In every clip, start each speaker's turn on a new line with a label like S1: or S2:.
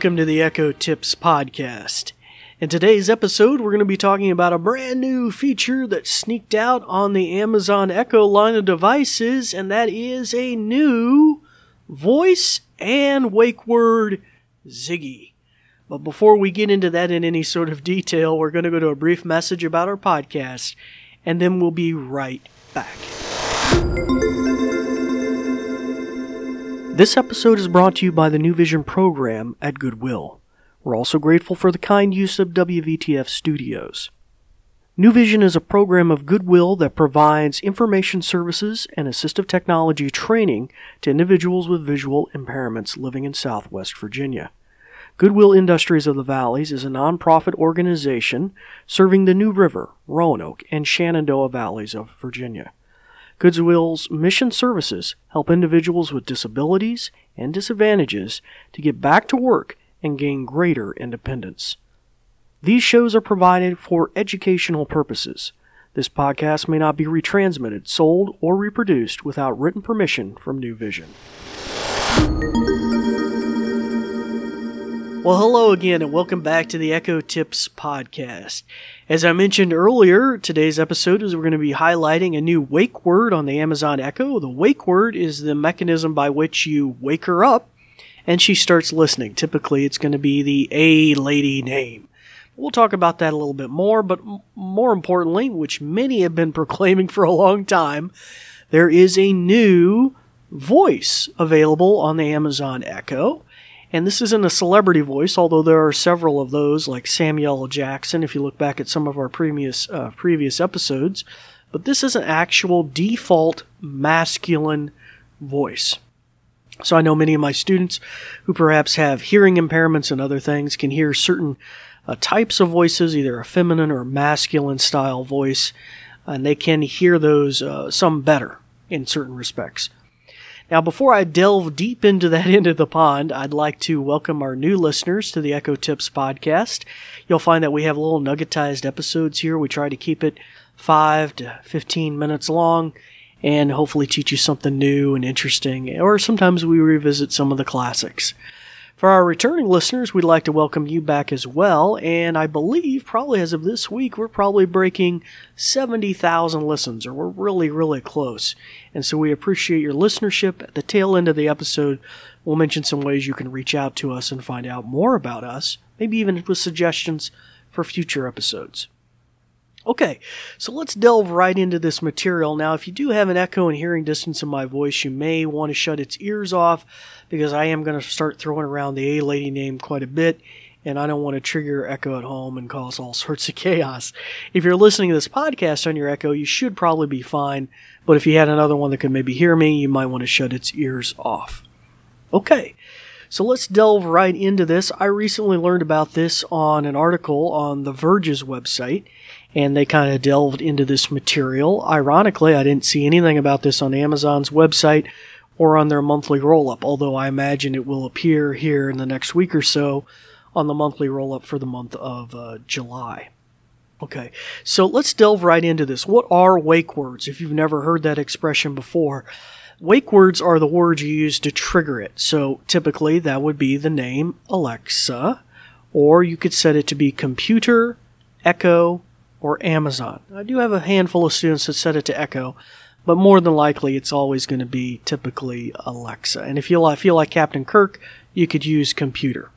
S1: welcome to the Echo Tips Podcast. In today's episode, we're going to be talking about a brand new feature that sneaked out on the Amazon Echo line of devices, and that is a new voice and wake word Ziggy. But before we get into that in any sort of detail, we're going to go to a brief message about our podcast, and then we'll be right back. This episode is brought to you by the New Vision program at Goodwill. We're also grateful for the kind use of WVTF Studios. New Vision is a program of Goodwill that provides information services and assistive technology training to individuals with visual impairments living in Southwest Virginia. Goodwill Industries of the Valleys is a nonprofit organization serving the New River, Roanoke, and Shenandoah Valleys of Virginia. Goodwill's mission services help individuals with disabilities and disadvantages to get back to work and gain greater independence. These shows are provided for educational purposes. This podcast may not be retransmitted, sold, or reproduced without written permission from New Vision. Well, hello again, and welcome back to the Echo Tips podcast. As I mentioned earlier, today's episode is we're going to be highlighting a new wake word on the Amazon Echo. The wake word is the mechanism by which you wake her up and she starts listening. Typically, it's going to be the A lady name. We'll talk about that a little bit more, but more importantly, which many have been proclaiming for a long time, there is a new voice available on the Amazon Echo. And this isn't a celebrity voice, although there are several of those, like Samuel Jackson, if you look back at some of our previous uh, previous episodes. But this is an actual default masculine voice. So I know many of my students who perhaps have hearing impairments and other things can hear certain uh, types of voices, either a feminine or masculine style voice, and they can hear those uh, some better in certain respects. Now, before I delve deep into that end of the pond, I'd like to welcome our new listeners to the Echo Tips podcast. You'll find that we have little nuggetized episodes here. We try to keep it 5 to 15 minutes long and hopefully teach you something new and interesting, or sometimes we revisit some of the classics. For our returning listeners, we'd like to welcome you back as well, and I believe probably as of this week, we're probably breaking 70,000 listens, or we're really, really close. And so we appreciate your listenership. At the tail end of the episode, we'll mention some ways you can reach out to us and find out more about us, maybe even with suggestions for future episodes. Okay, so let's delve right into this material. Now, if you do have an echo and hearing distance in my voice, you may want to shut its ears off because I am going to start throwing around the A lady name quite a bit, and I don't want to trigger echo at home and cause all sorts of chaos. If you're listening to this podcast on your echo, you should probably be fine, but if you had another one that could maybe hear me, you might want to shut its ears off. Okay. So let's delve right into this. I recently learned about this on an article on The Verge's website, and they kind of delved into this material. Ironically, I didn't see anything about this on Amazon's website or on their monthly roll up, although I imagine it will appear here in the next week or so on the monthly roll up for the month of uh, July. Okay, so let's delve right into this. What are wake words? If you've never heard that expression before, wake words are the words you use to trigger it. So typically that would be the name Alexa, or you could set it to be computer, echo, or Amazon. I do have a handful of students that set it to Echo, but more than likely it's always going to be typically Alexa. And if you feel like Captain Kirk, you could use computer.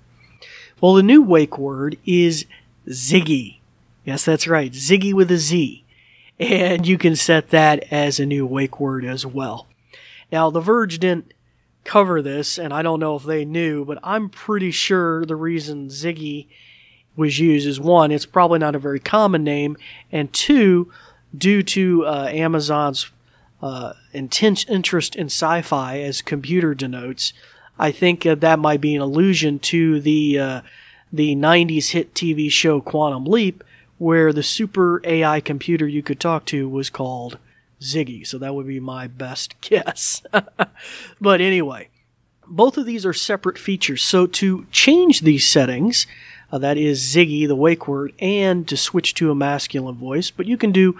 S1: Well, the new wake word is Ziggy. Yes, that's right, Ziggy with a Z. And you can set that as a new wake word as well. Now, The Verge didn't cover this, and I don't know if they knew, but I'm pretty sure the reason Ziggy was used is one, it's probably not a very common name, and two, due to uh, Amazon's uh, intense interest in sci-fi as computer denotes, I think uh, that might be an allusion to the uh, the '90s hit TV show Quantum Leap, where the super AI computer you could talk to was called Ziggy. So that would be my best guess. but anyway, both of these are separate features. So to change these settings, uh, that is Ziggy, the wake word, and to switch to a masculine voice. But you can do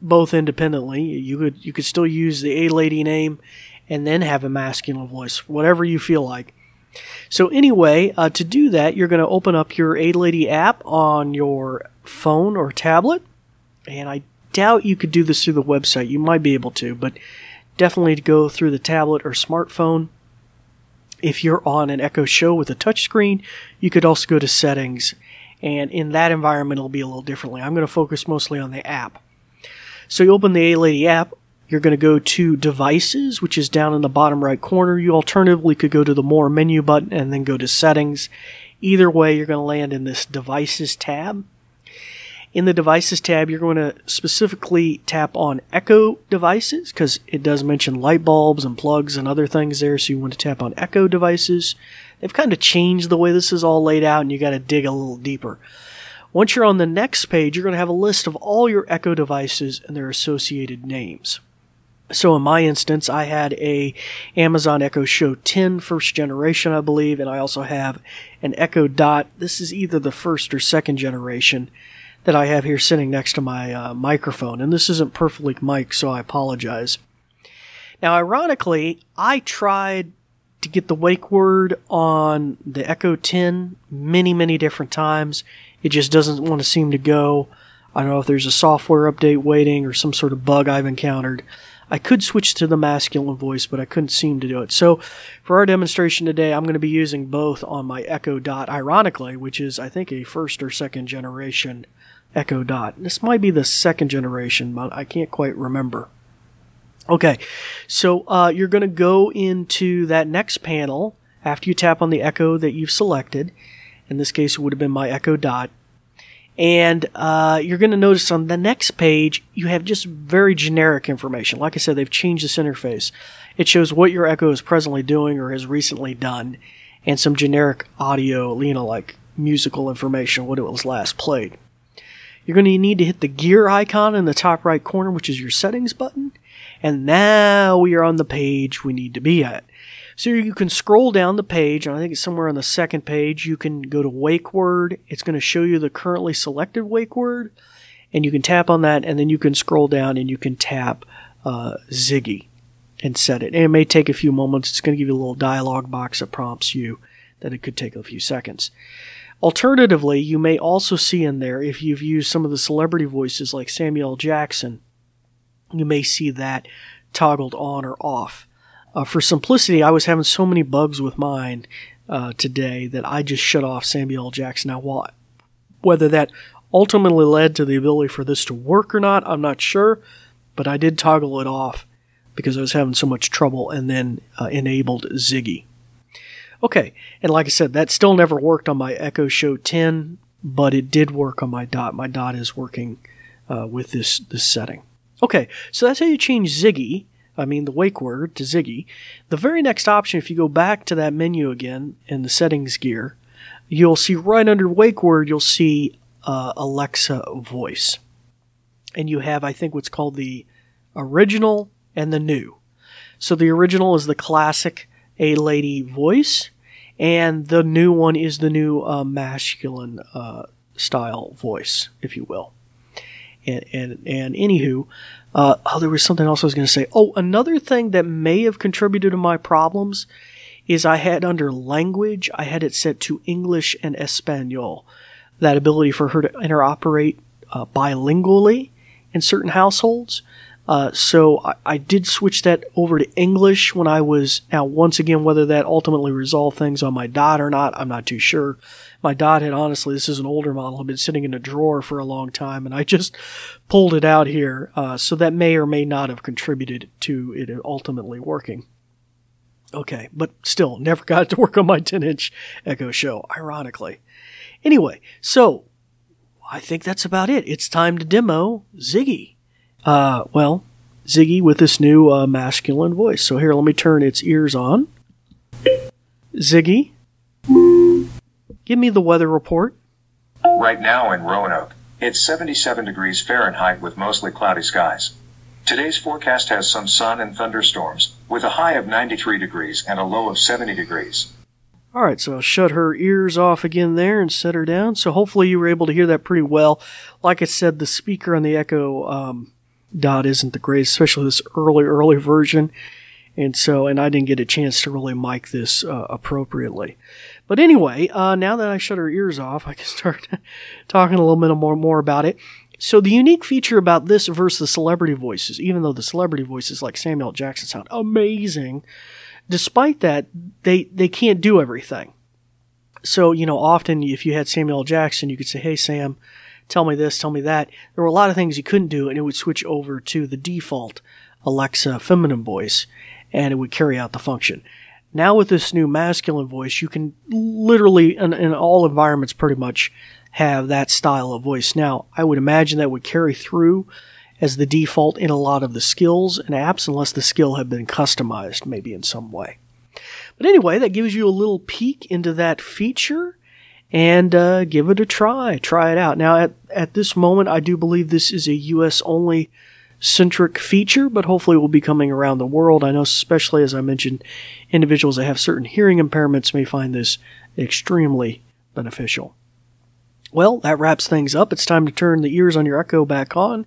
S1: both independently. You could you could still use the A lady name and then have a masculine voice, whatever you feel like. So anyway, uh, to do that, you're going to open up your A-Lady app on your phone or tablet, and I doubt you could do this through the website. You might be able to, but definitely to go through the tablet or smartphone. If you're on an Echo Show with a touchscreen, you could also go to settings, and in that environment, it'll be a little differently. I'm going to focus mostly on the app. So you open the A-Lady app, you're going to go to devices, which is down in the bottom right corner. You alternatively could go to the more menu button and then go to settings. Either way, you're going to land in this devices tab. In the devices tab, you're going to specifically tap on Echo devices because it does mention light bulbs and plugs and other things there. So you want to tap on Echo devices. They've kind of changed the way this is all laid out and you got to dig a little deeper. Once you're on the next page, you're going to have a list of all your Echo devices and their associated names. So in my instance, I had a Amazon Echo Show 10 first generation, I believe, and I also have an Echo Dot. This is either the first or second generation that I have here sitting next to my uh, microphone, and this isn't perfectly mic, so I apologize. Now, ironically, I tried to get the wake word on the Echo 10 many, many different times. It just doesn't want to seem to go. I don't know if there's a software update waiting or some sort of bug I've encountered. I could switch to the masculine voice, but I couldn't seem to do it. So for our demonstration today, I'm going to be using both on my Echo Dot, ironically, which is, I think, a first or second generation Echo Dot. This might be the second generation, but I can't quite remember. Okay, so uh, you're going to go into that next panel after you tap on the Echo that you've selected. In this case, it would have been my Echo Dot. And uh, you're going to notice on the next page, you have just very generic information. Like I said, they've changed this interface. It shows what your Echo is presently doing or has recently done, and some generic audio, you know, like musical information, what it was last played. You're going to need to hit the gear icon in the top right corner, which is your settings button. And now we are on the page we need to be at. So you can scroll down the page, and I think it's somewhere on the second page. You can go to wake word. It's going to show you the currently selected wake word, and you can tap on that, and then you can scroll down and you can tap uh, Ziggy and set it. And it may take a few moments. It's going to give you a little dialog box that prompts you that it could take a few seconds. Alternatively, you may also see in there, if you've used some of the celebrity voices like Samuel Jackson, you may see that toggled on or off. Uh, for simplicity, I was having so many bugs with mine uh, today that I just shut off Samuel Jackson. Now, while, whether that ultimately led to the ability for this to work or not, I'm not sure, but I did toggle it off because I was having so much trouble and then uh, enabled Ziggy. Okay, and like I said, that still never worked on my Echo Show 10, but it did work on my dot. My dot is working uh, with this, this setting. Okay, so that's how you change Ziggy I mean the wake word to Ziggy. The very next option, if you go back to that menu again in the settings gear, you'll see right under wake word, you'll see uh, Alexa voice. And you have, I think, what's called the original and the new. So the original is the classic A-Lady voice, and the new one is the new uh, masculine uh, style voice, if you will. And, and, and anywho, uh, oh, there was something else I was going to say. Oh, another thing that may have contributed to my problems is I had under language, I had it set to English and Espanol. That ability for her to interoperate uh, bilingually in certain households. Uh, so I, I, did switch that over to English when I was now once again whether that ultimately resolved things on my dot or not I'm not too sure. My dot had honestly this is an older model had been sitting in a drawer for a long time and I just pulled it out here uh, so that may or may not have contributed to it ultimately working. Okay, but still never got to work on my 10 inch Echo Show ironically. Anyway, so I think that's about it. It's time to demo Ziggy. Uh, well, Ziggy with this new uh, masculine voice. So here, let me turn its ears on. Ziggy, give me the weather report.
S2: Right now in Roanoke, it's 77 degrees Fahrenheit with mostly cloudy skies. Today's forecast has some sun and thunderstorms, with a high of 93 degrees and a low of 70 degrees.
S1: All right, so I'll shut her ears off again there and set her down. So hopefully you were able to hear that pretty well. Like I said, the speaker on the Echo um, dot isn't the greatest, especially this early, early version. And so, and I didn't get a chance to really mic this uh, appropriately. But anyway, uh, now that I shut her ears off, I can start talking a little bit more, more about it. So the unique feature about this versus the celebrity voices, even though the celebrity voices like Samuel Jackson sound amazing, despite that, they, they can't do everything. So, you know, often if you had Samuel Jackson, you could say, Hey, Sam, tell me this, tell me that. There were a lot of things you couldn't do, and it would switch over to the default Alexa feminine voice, and it would carry out the function. Now with this new masculine voice, you can literally, in, in all environments pretty much, have that style of voice. Now, I would imagine that would carry through as the default in a lot of the skills and apps unless the skill had been customized maybe in some way. But anyway, that gives you a little peek into that feature and uh, give it a try. Try it out. Now, at, at this moment, I do believe this is a US only centric feature, but hopefully it will be coming around the world. I know, especially as I mentioned, individuals that have certain hearing impairments may find this extremely beneficial. Well, that wraps things up. It's time to turn the ears on your Echo back on.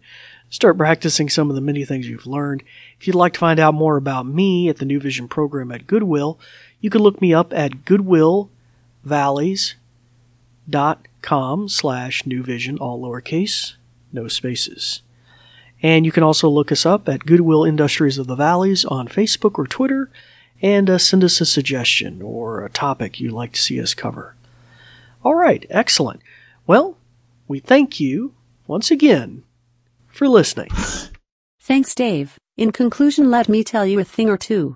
S1: Start practicing some of the many things you've learned. If you'd like to find out more about me at the New Vision program at Goodwill, you can look me up at goodwillvalleys.com slash New Vision, all lowercase, no spaces. And you can also look us up at Goodwill Industries of the Valleys on Facebook or Twitter and uh, send us a suggestion or a topic you'd like to see us cover. All right, excellent. Well, we thank you once again for listening.
S3: Thanks, Dave. In conclusion, let me tell you a thing or two.